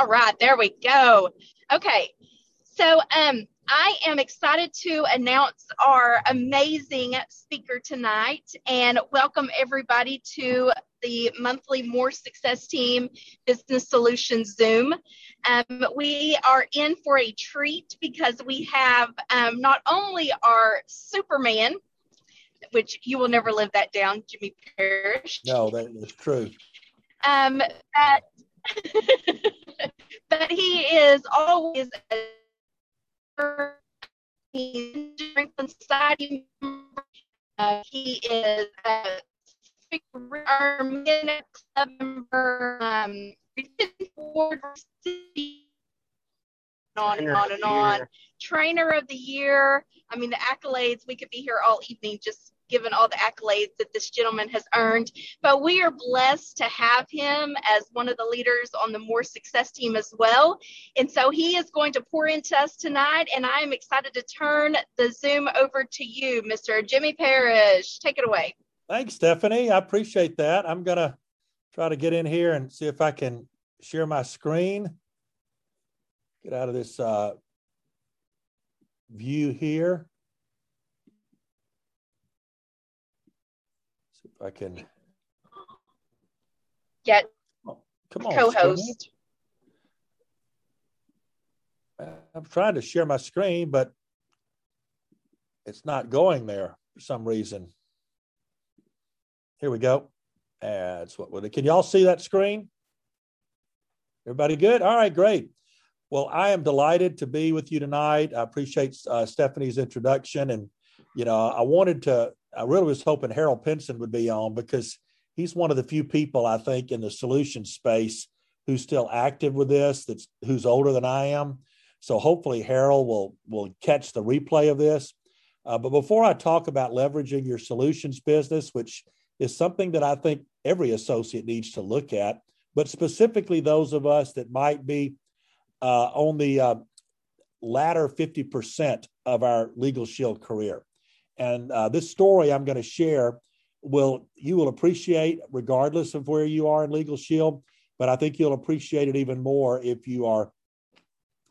All right, there we go. Okay, so um, I am excited to announce our amazing speaker tonight and welcome everybody to the monthly Moore Success Team Business Solutions Zoom. Um, we are in for a treat because we have um, not only our Superman, which you will never live that down, Jimmy Parrish. No, that is true. Um, but, but he is always a Franklin Society member. Uh, he is a club member, um, on and on and on. Trainer of the year. I mean, the accolades, we could be here all evening just given all the accolades that this gentleman has earned. But we are blessed to have him as one of the leaders on the Moore Success team as well. And so he is going to pour into us tonight. And I am excited to turn the Zoom over to you, Mr. Jimmy Parrish. Take it away. Thanks, Stephanie. I appreciate that. I'm going to try to get in here and see if I can share my screen. Get out of this uh, view here. I can get oh, come on co-host. I'm trying to share my screen, but it's not going there for some reason. Here we go. That's what would it. Can y'all see that screen? Everybody good? All right, great. Well, I am delighted to be with you tonight. I appreciate uh, Stephanie's introduction, and you know, I wanted to I really was hoping Harold Pinson would be on because he's one of the few people I think in the solution space who's still active with this. That's who's older than I am. So hopefully Harold will will catch the replay of this. Uh, but before I talk about leveraging your solutions business, which is something that I think every associate needs to look at, but specifically those of us that might be uh, on the uh, latter 50% of our legal shield career. And uh, this story I'm going to share will you will appreciate regardless of where you are in Legal Shield, but I think you'll appreciate it even more if you are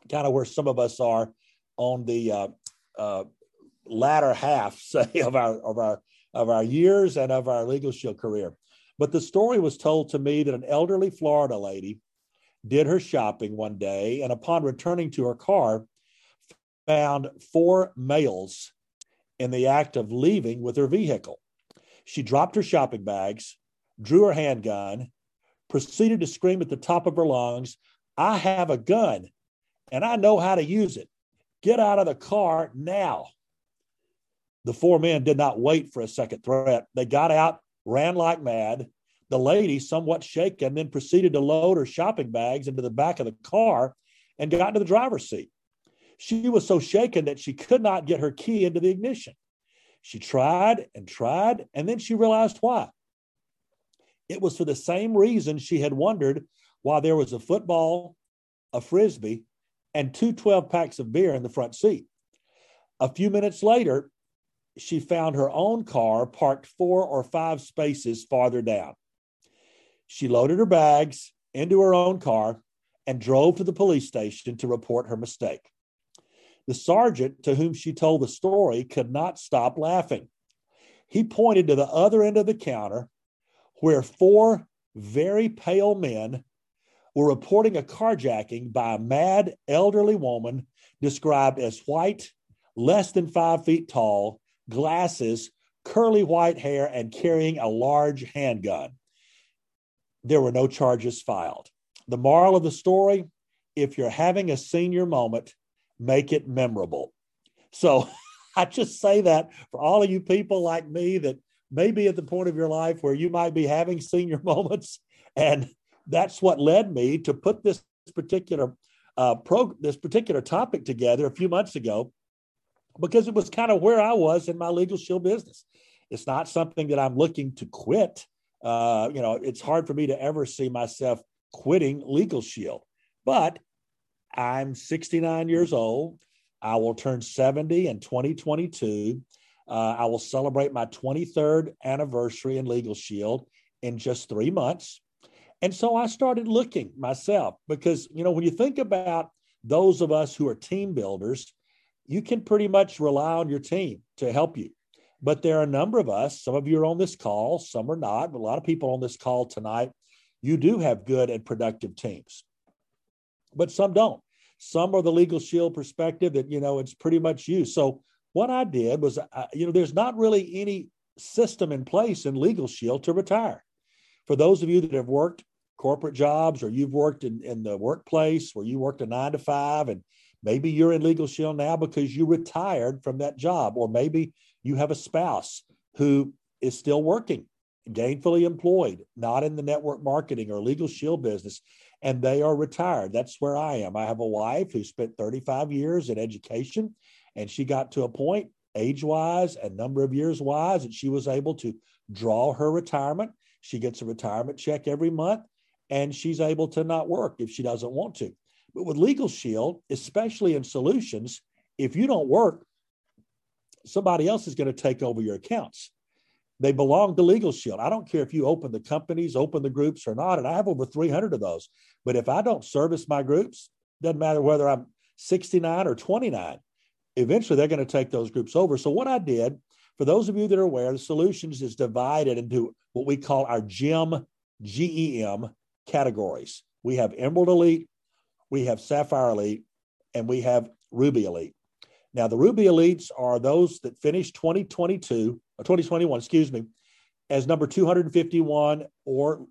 kind of where some of us are on the uh, uh, latter half, say, of our of our of our years and of our Legal Shield career. But the story was told to me that an elderly Florida lady did her shopping one day, and upon returning to her car, found four males in the act of leaving with her vehicle. She dropped her shopping bags, drew her handgun, proceeded to scream at the top of her lungs, I have a gun and I know how to use it. Get out of the car now. The four men did not wait for a second threat. They got out, ran like mad. The lady, somewhat shaken, then proceeded to load her shopping bags into the back of the car and got into the driver's seat. She was so shaken that she could not get her key into the ignition. She tried and tried, and then she realized why. It was for the same reason she had wondered why there was a football, a frisbee, and two 12 packs of beer in the front seat. A few minutes later, she found her own car parked four or five spaces farther down. She loaded her bags into her own car and drove to the police station to report her mistake. The sergeant to whom she told the story could not stop laughing. He pointed to the other end of the counter where four very pale men were reporting a carjacking by a mad elderly woman described as white, less than five feet tall, glasses, curly white hair, and carrying a large handgun. There were no charges filed. The moral of the story if you're having a senior moment, make it memorable. So I just say that for all of you people like me that may be at the point of your life where you might be having senior moments. And that's what led me to put this particular uh, pro this particular topic together a few months ago because it was kind of where I was in my legal shield business. It's not something that I'm looking to quit. Uh, you know, it's hard for me to ever see myself quitting legal shield, but I'm 69 years old. I will turn 70 in 2022. Uh, I will celebrate my 23rd anniversary in Legal Shield in just three months. And so I started looking myself because, you know, when you think about those of us who are team builders, you can pretty much rely on your team to help you. But there are a number of us, some of you are on this call, some are not, but a lot of people on this call tonight, you do have good and productive teams, but some don't. Some are the legal shield perspective that, you know, it's pretty much you. So what I did was, uh, you know, there's not really any system in place in legal shield to retire. For those of you that have worked corporate jobs or you've worked in, in the workplace where you worked a nine to five and maybe you're in legal shield now because you retired from that job or maybe you have a spouse who is still working gainfully employed not in the network marketing or legal shield business and they are retired that's where i am i have a wife who spent 35 years in education and she got to a point age wise and number of years wise that she was able to draw her retirement she gets a retirement check every month and she's able to not work if she doesn't want to. But with Legal Shield, especially in solutions, if you don't work, somebody else is going to take over your accounts. They belong to Legal Shield. I don't care if you open the companies, open the groups or not, and I have over 300 of those. But if I don't service my groups, doesn't matter whether I'm 69 or 29, eventually they're going to take those groups over. So what I did, for those of you that are aware, the solutions is divided into what we call our GEM, GEM categories. We have Emerald Elite, we have Sapphire Elite, and we have Ruby Elite. Now, the Ruby Elites are those that finished 2022 or 2021, excuse me, as number 251 or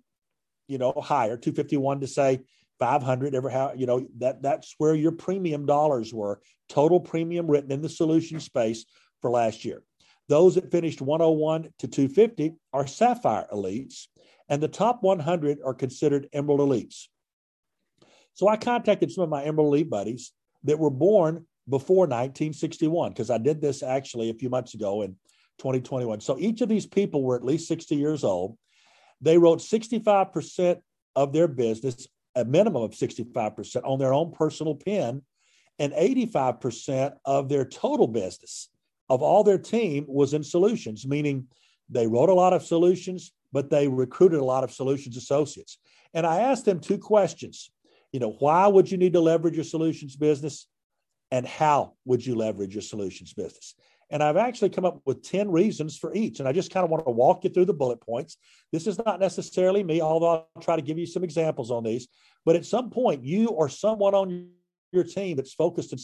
you know higher, 251 to say 500 ever how you know that that's where your premium dollars were total premium written in the solution space for last year. Those that finished 101 to 250 are Sapphire Elites and the top 100 are considered Emerald Elites. So I contacted some of my Emerald Elite buddies that were born before 1961 because I did this actually a few months ago in 2021. So each of these people were at least 60 years old. They wrote 65% of their business, a minimum of 65% on their own personal pen, and 85% of their total business of all their team was in solutions, meaning they wrote a lot of solutions, but they recruited a lot of solutions associates. And I asked them two questions. You know, why would you need to leverage your solutions business? And how would you leverage your solutions business? And I've actually come up with 10 reasons for each. And I just kind of want to walk you through the bullet points. This is not necessarily me, although I'll try to give you some examples on these. But at some point, you or someone on your team that's focused in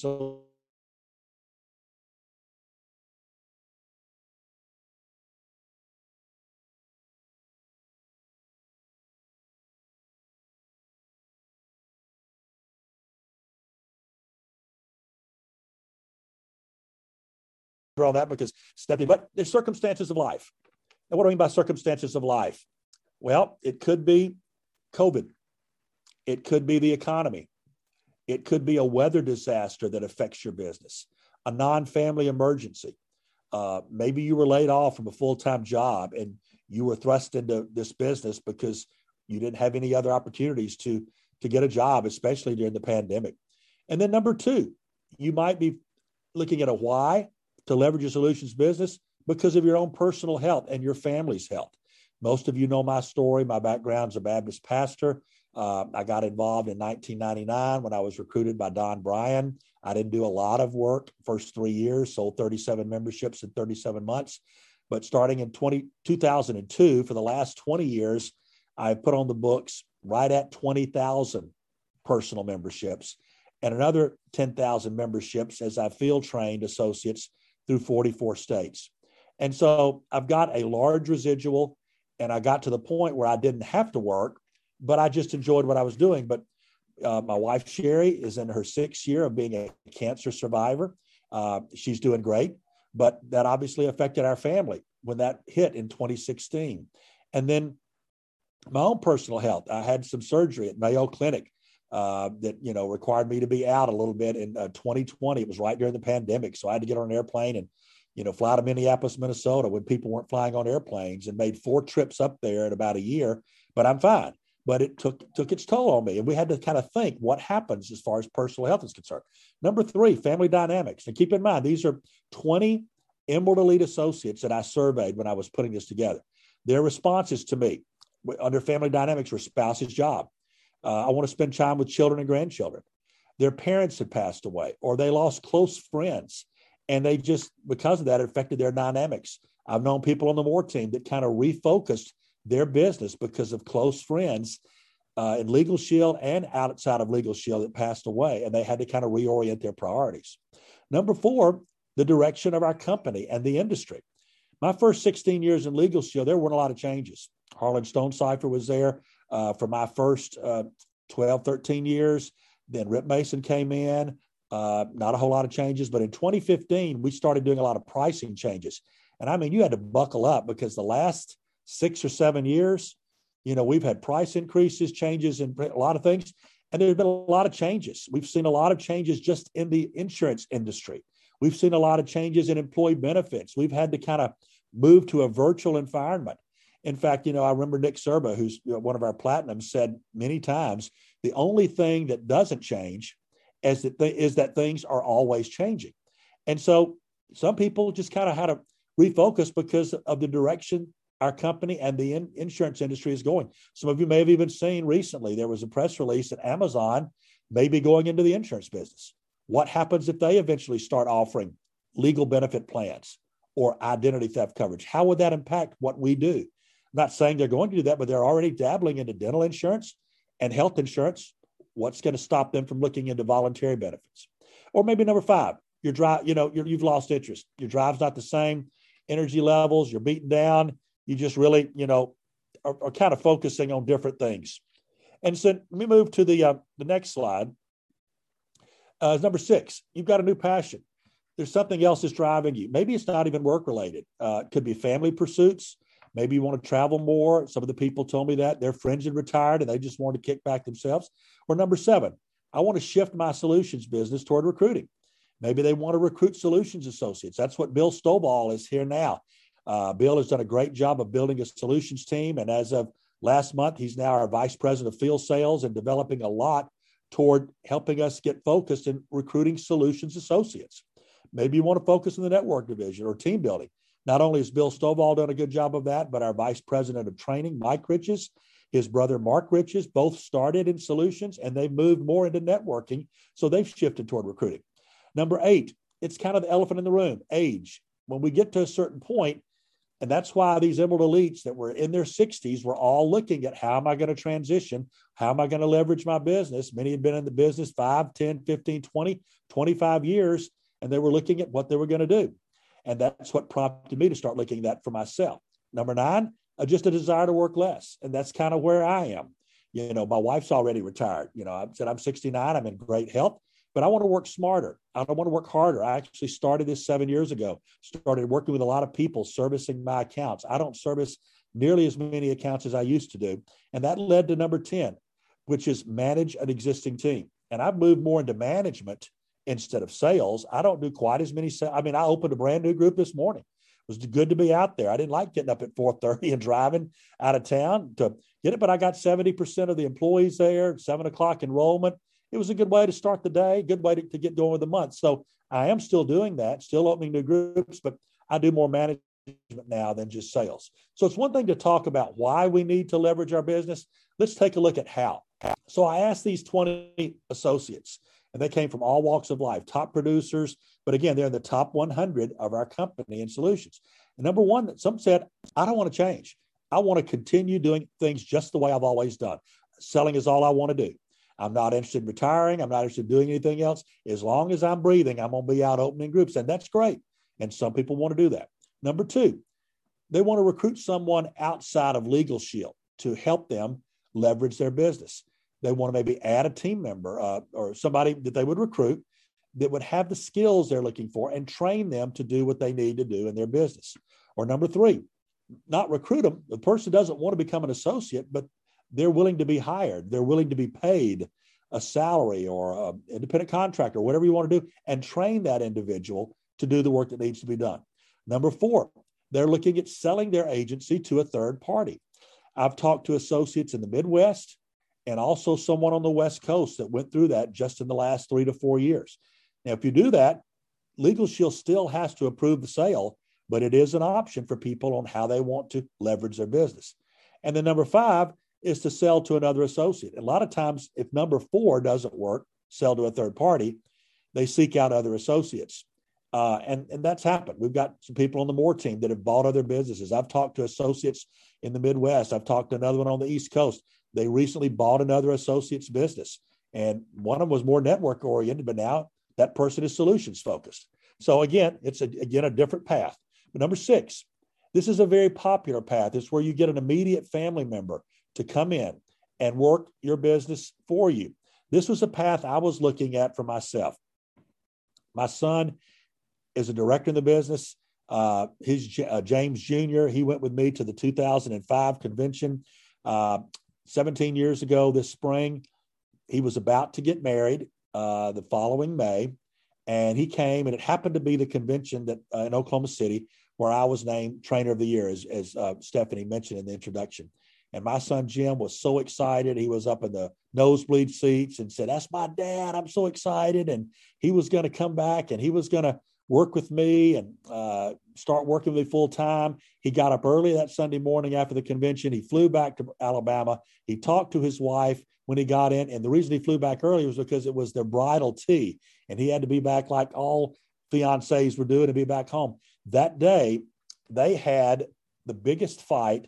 on that because stepping, but there's circumstances of life. And what do I mean by circumstances of life? Well, it could be COVID. It could be the economy. It could be a weather disaster that affects your business, a non family emergency. Uh, maybe you were laid off from a full time job and you were thrust into this business because you didn't have any other opportunities to, to get a job, especially during the pandemic. And then, number two, you might be looking at a why to leverage your solutions business because of your own personal health and your family's health. Most of you know my story. My background's a Baptist pastor. Uh, I got involved in 1999 when I was recruited by Don Bryan. I didn't do a lot of work first three years, sold 37 memberships in 37 months. But starting in 20, 2002, for the last 20 years, I put on the books right at 20,000 personal memberships and another 10,000 memberships as I field trained associates through 44 states. And so I've got a large residual, and I got to the point where I didn't have to work, but I just enjoyed what I was doing. But uh, my wife, Sherry, is in her sixth year of being a cancer survivor. Uh, she's doing great, but that obviously affected our family when that hit in 2016. And then my own personal health. I had some surgery at Mayo Clinic uh, that you know required me to be out a little bit in uh, 2020. It was right during the pandemic, so I had to get on an airplane and you know fly to Minneapolis, Minnesota when people weren't flying on airplanes, and made four trips up there in about a year. But I'm fine. But it took took its toll on me, and we had to kind of think what happens as far as personal health is concerned. Number three, family dynamics, and keep in mind these are 20 Emerald Elite associates that I surveyed when I was putting this together. Their responses to me under family dynamics were spouse's job. Uh, I want to spend time with children and grandchildren. Their parents had passed away, or they lost close friends, and they just because of that it affected their dynamics. I've known people on the war team that kind of refocused their business because of close friends uh, in Legal Shield and outside of Legal Shield that passed away, and they had to kind of reorient their priorities. Number four, the direction of our company and the industry. My first 16 years in Legal Shield, there weren't a lot of changes. Harlan Stonecipher was there uh, for my first uh, 12, 13 years. Then Rip Mason came in. Uh, not a whole lot of changes, but in 2015, we started doing a lot of pricing changes. And I mean, you had to buckle up because the last six or seven years, you know, we've had price increases, changes in a lot of things, and there's been a lot of changes. We've seen a lot of changes just in the insurance industry. We've seen a lot of changes in employee benefits. We've had to kind of move to a virtual environment. In fact, you know, I remember Nick Serba, who's one of our platinums, said many times the only thing that doesn't change is that, th- is that things are always changing. And so some people just kind of had to refocus because of the direction our company and the in- insurance industry is going. Some of you may have even seen recently there was a press release that Amazon may be going into the insurance business. What happens if they eventually start offering legal benefit plans or identity theft coverage? How would that impact what we do? Not saying they're going to do that, but they're already dabbling into dental insurance and health insurance. What's going to stop them from looking into voluntary benefits? Or maybe number five, your drive, you know, you have lost interest. Your drive's not the same energy levels, you're beaten down. You just really, you know, are, are kind of focusing on different things. And so let me move to the uh, the next slide. Uh, number six, you've got a new passion. There's something else that's driving you. Maybe it's not even work related. Uh, it could be family pursuits. Maybe you want to travel more. Some of the people told me that their friends had retired and they just wanted to kick back themselves. Or number seven, I want to shift my solutions business toward recruiting. Maybe they want to recruit solutions associates. That's what Bill Stovall is here now. Uh, Bill has done a great job of building a solutions team. And as of last month, he's now our vice president of field sales and developing a lot toward helping us get focused in recruiting solutions associates. Maybe you want to focus in the network division or team building. Not only has Bill Stovall done a good job of that, but our vice president of training, Mike Riches, his brother Mark Riches, both started in solutions and they moved more into networking. So they've shifted toward recruiting. Number eight, it's kind of the elephant in the room age. When we get to a certain point, and that's why these Emerald Elites that were in their 60s were all looking at how am I going to transition? How am I going to leverage my business? Many had been in the business 5, 10, 15, 20, 25 years, and they were looking at what they were going to do. And that's what prompted me to start looking at that for myself. Number nine, uh, just a desire to work less. And that's kind of where I am. You know, my wife's already retired. You know, I said I'm 69, I'm in great health but I want to work smarter. I don't want to work harder. I actually started this seven years ago, started working with a lot of people servicing my accounts. I don't service nearly as many accounts as I used to do. And that led to number 10, which is manage an existing team. And I've moved more into management instead of sales. I don't do quite as many. I mean, I opened a brand new group this morning. It was good to be out there. I didn't like getting up at 4:30 and driving out of town to get it, but I got 70% of the employees there, seven o'clock enrollment it was a good way to start the day, good way to, to get going with the month. So I am still doing that, still opening new groups, but I do more management now than just sales. So it's one thing to talk about why we need to leverage our business. Let's take a look at how. So I asked these 20 associates, and they came from all walks of life, top producers, but again, they're in the top 100 of our company and solutions. And number one, some said, I don't want to change. I want to continue doing things just the way I've always done. Selling is all I want to do. I'm not interested in retiring. I'm not interested in doing anything else. As long as I'm breathing, I'm going to be out opening groups. And that's great. And some people want to do that. Number two, they want to recruit someone outside of Legal Shield to help them leverage their business. They want to maybe add a team member uh, or somebody that they would recruit that would have the skills they're looking for and train them to do what they need to do in their business. Or number three, not recruit them. The person doesn't want to become an associate, but they're willing to be hired. They're willing to be paid a salary or an independent contractor, whatever you want to do, and train that individual to do the work that needs to be done. Number four, they're looking at selling their agency to a third party. I've talked to associates in the Midwest and also someone on the West Coast that went through that just in the last three to four years. Now, if you do that, Legal Shield still has to approve the sale, but it is an option for people on how they want to leverage their business. And then number five is to sell to another associate. A lot of times, if number four doesn't work, sell to a third party, they seek out other associates. Uh, and, and that's happened. We've got some people on the Moore team that have bought other businesses. I've talked to associates in the Midwest. I've talked to another one on the East Coast. They recently bought another associate's business. And one of them was more network oriented, but now that person is solutions focused. So again, it's a, again a different path. But number six, this is a very popular path. It's where you get an immediate family member to come in and work your business for you. This was a path I was looking at for myself. My son is a director in the business. Uh, his uh, James Jr. He went with me to the 2005 convention uh, 17 years ago this spring. He was about to get married uh, the following May, and he came, and it happened to be the convention that uh, in Oklahoma City where I was named Trainer of the Year, as, as uh, Stephanie mentioned in the introduction. And my son Jim was so excited. He was up in the nosebleed seats and said, That's my dad. I'm so excited. And he was going to come back and he was going to work with me and uh, start working with me full time. He got up early that Sunday morning after the convention. He flew back to Alabama. He talked to his wife when he got in. And the reason he flew back early was because it was their bridal tea. And he had to be back like all fiancés were doing to be back home. That day, they had the biggest fight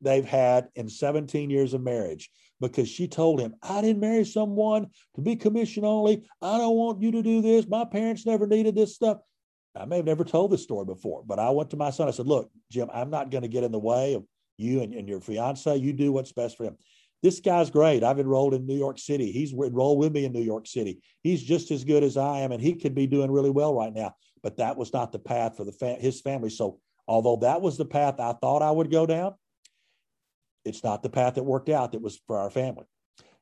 they've had in 17 years of marriage because she told him, I didn't marry someone to be commission only. I don't want you to do this. My parents never needed this stuff. I may have never told this story before, but I went to my son. I said, Look, Jim, I'm not going to get in the way of you and, and your fiance. You do what's best for him. This guy's great. I've enrolled in New York City. He's enrolled with me in New York City. He's just as good as I am, and he could be doing really well right now. But that was not the path for the fa- his family. So, although that was the path I thought I would go down, it's not the path that worked out that was for our family.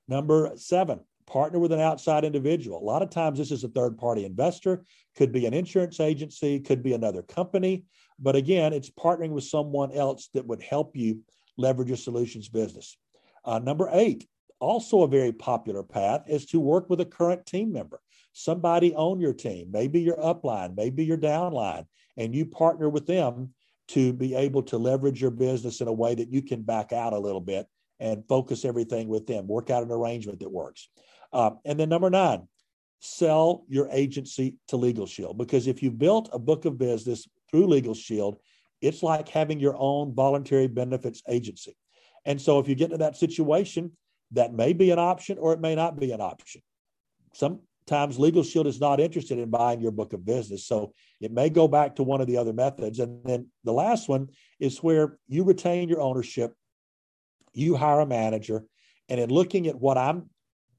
Number seven, partner with an outside individual. A lot of times, this is a third party investor, could be an insurance agency, could be another company. But again, it's partnering with someone else that would help you leverage your solutions business. Uh, number eight, also a very popular path, is to work with a current team member, somebody on your team, maybe your upline, maybe your downline, and you partner with them to be able to leverage your business in a way that you can back out a little bit and focus everything with them, work out an arrangement that works. Uh, and then number nine, sell your agency to Legal Shield. Because if you built a book of business through Legal Shield, it's like having your own voluntary benefits agency. And so if you get to that situation, that may be an option or it may not be an option. Sometimes Legal Shield is not interested in buying your book of business. So it may go back to one of the other methods. And then the last one is where you retain your ownership, you hire a manager. And in looking at what I'm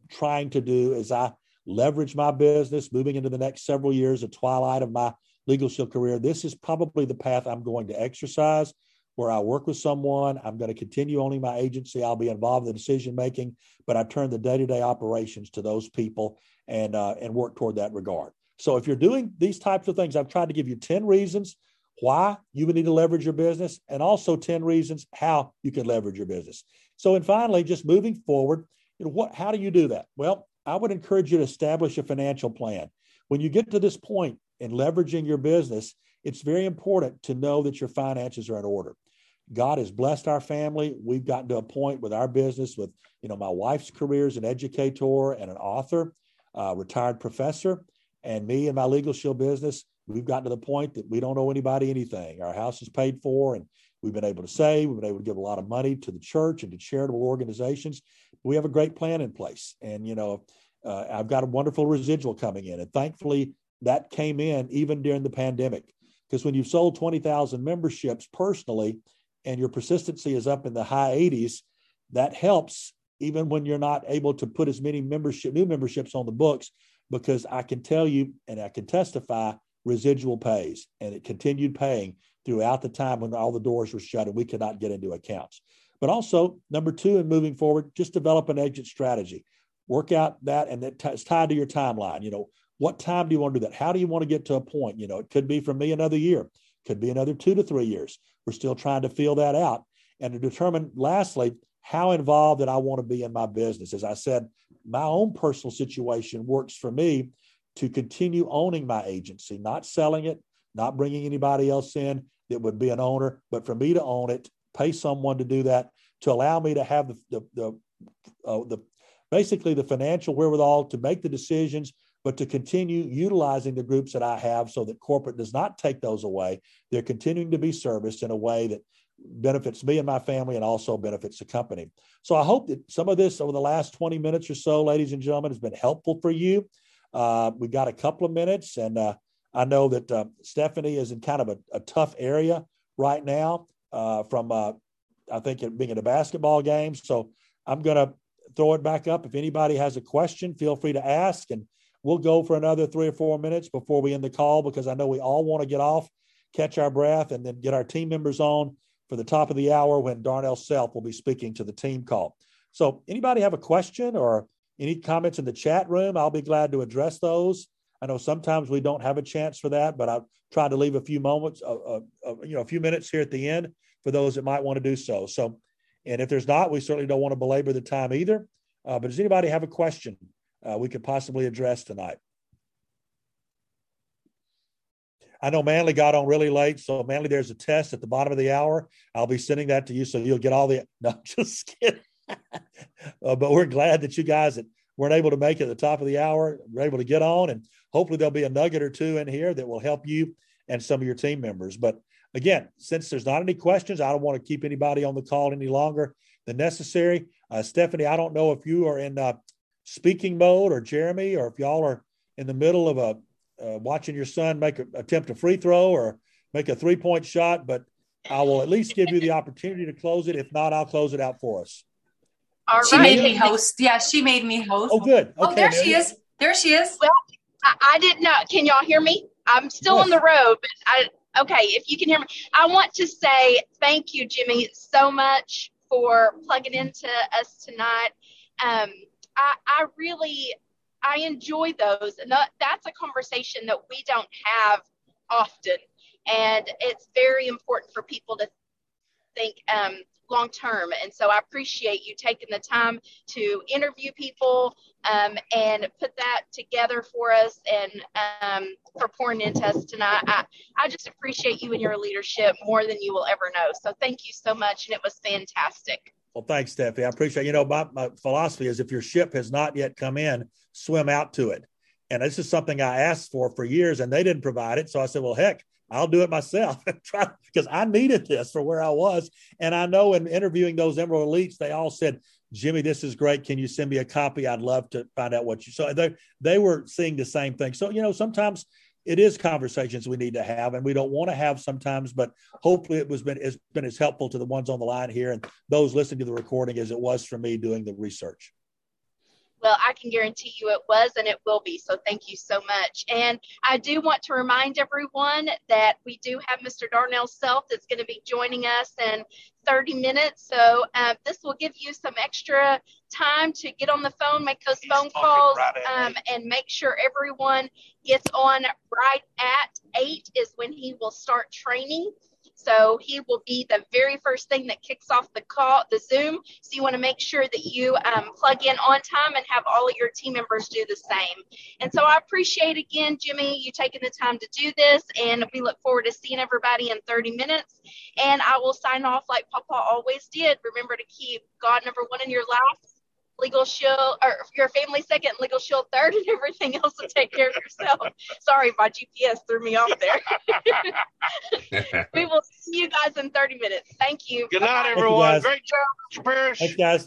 trying to do as I leverage my business, moving into the next several years, a twilight of my Legal Shield career, this is probably the path I'm going to exercise where I work with someone. I'm going to continue owning my agency. I'll be involved in the decision making, but I turn the day to day operations to those people and uh, and work toward that regard. So if you're doing these types of things, I've tried to give you 10 reasons why you would need to leverage your business and also 10 reasons how you can leverage your business. So and finally, just moving forward, you know, what how do you do that? Well, I would encourage you to establish a financial plan. When you get to this point in leveraging your business, it's very important to know that your finances are in order. God has blessed our family. We've gotten to a point with our business with, you know, my wife's career as an educator and an author, retired professor, and me and my legal shield business. We've gotten to the point that we don't owe anybody anything. Our house is paid for, and we've been able to save. We've been able to give a lot of money to the church and to charitable organizations. We have a great plan in place, and you know, uh, I've got a wonderful residual coming in, and thankfully that came in even during the pandemic. Because when you've sold 20,000 memberships personally, and your persistency is up in the high 80s, that helps even when you're not able to put as many membership new memberships on the books because I can tell you and I can testify residual pays and it continued paying throughout the time when all the doors were shut and we could not get into accounts. But also, number two, and moving forward, just develop an exit strategy. Work out that, and that it's tied to your timeline. You know, what time do you want to do that? How do you want to get to a point? You know, it could be for me another year, could be another two to three years. We're still trying to feel that out and to determine, lastly, how involved that I want to be in my business. As I said, my own personal situation works for me to continue owning my agency, not selling it, not bringing anybody else in that would be an owner, but for me to own it, pay someone to do that. to allow me to have the the the, uh, the basically the financial wherewithal to make the decisions but to continue utilizing the groups that I have so that corporate does not take those away. They're continuing to be serviced in a way that benefits me and my family and also benefits the company. So I hope that some of this over the last 20 minutes or so, ladies and gentlemen, has been helpful for you. Uh, we've got a couple of minutes, and uh, I know that uh, Stephanie is in kind of a, a tough area right now uh, from, uh, I think, it being at a basketball game. So I'm going to throw it back up. If anybody has a question, feel free to ask. And we'll go for another three or four minutes before we end the call because I know we all want to get off, catch our breath, and then get our team members on for the top of the hour when Darnell Self will be speaking to the team call. So, anybody have a question or any comments in the chat room? I'll be glad to address those. I know sometimes we don't have a chance for that, but I'll try to leave a few moments, uh, uh, you know, a few minutes here at the end for those that might want to do so. So, and if there's not, we certainly don't want to belabor the time either. Uh, but does anybody have a question uh, we could possibly address tonight? I know Manley got on really late, so Manley, there's a test at the bottom of the hour. I'll be sending that to you, so you'll get all the. No, just kidding. uh, but we're glad that you guys that weren't able to make it at the top of the hour were able to get on, and hopefully there'll be a nugget or two in here that will help you and some of your team members. But again, since there's not any questions, I don't want to keep anybody on the call any longer than necessary. Uh, Stephanie, I don't know if you are in uh, speaking mode or Jeremy, or if y'all are in the middle of a uh, watching your son make a, attempt a free throw or make a three point shot, but I will at least give you the opportunity to close it. If not, I'll close it out for us. All she right. made me host. Yeah, she made me host. Oh, good. Oh, okay, oh, there she is. There she is. Well, I, I didn't know. Can y'all hear me? I'm still yes. on the road, but I okay. If you can hear me, I want to say thank you, Jimmy, so much for plugging into us tonight. Um, I, I really I enjoy those, and that, that's a conversation that we don't have often, and it's very important for people to think um, long term. And so I appreciate you taking the time to interview people um, and put that together for us and um, for pouring into us tonight. I, I just appreciate you and your leadership more than you will ever know. So thank you so much, and it was fantastic. Well, thanks, Steffi. I appreciate. You know, my, my philosophy is if your ship has not yet come in, swim out to it. And this is something I asked for for years, and they didn't provide it. So I said, well, heck, I'll do it myself. Because I needed this for where I was. And I know in interviewing those Emerald Elites, they all said, Jimmy, this is great. Can you send me a copy? I'd love to find out what you so they they were seeing the same thing. So, you know, sometimes it is conversations we need to have and we don't want to have sometimes but hopefully it was been has been as helpful to the ones on the line here and those listening to the recording as it was for me doing the research well, I can guarantee you it was and it will be. So thank you so much. And I do want to remind everyone that we do have Mr. Darnell Self that's going to be joining us in 30 minutes. So uh, this will give you some extra time to get on the phone, make those He's phone calls, right um, and make sure everyone gets on right at 8 is when he will start training. So he will be the very first thing that kicks off the call, the Zoom. So you want to make sure that you um, plug in on time and have all of your team members do the same. And so I appreciate again, Jimmy, you taking the time to do this, and we look forward to seeing everybody in 30 minutes. And I will sign off like Papa always did. Remember to keep God number one in your life legal shield or your family second, legal shield third, and everything else to take care of yourself. Sorry, my GPS threw me off there. we will see you guys in 30 minutes. Thank you. Good night, everyone. Great job, Mr. Parrish. Thanks, guys.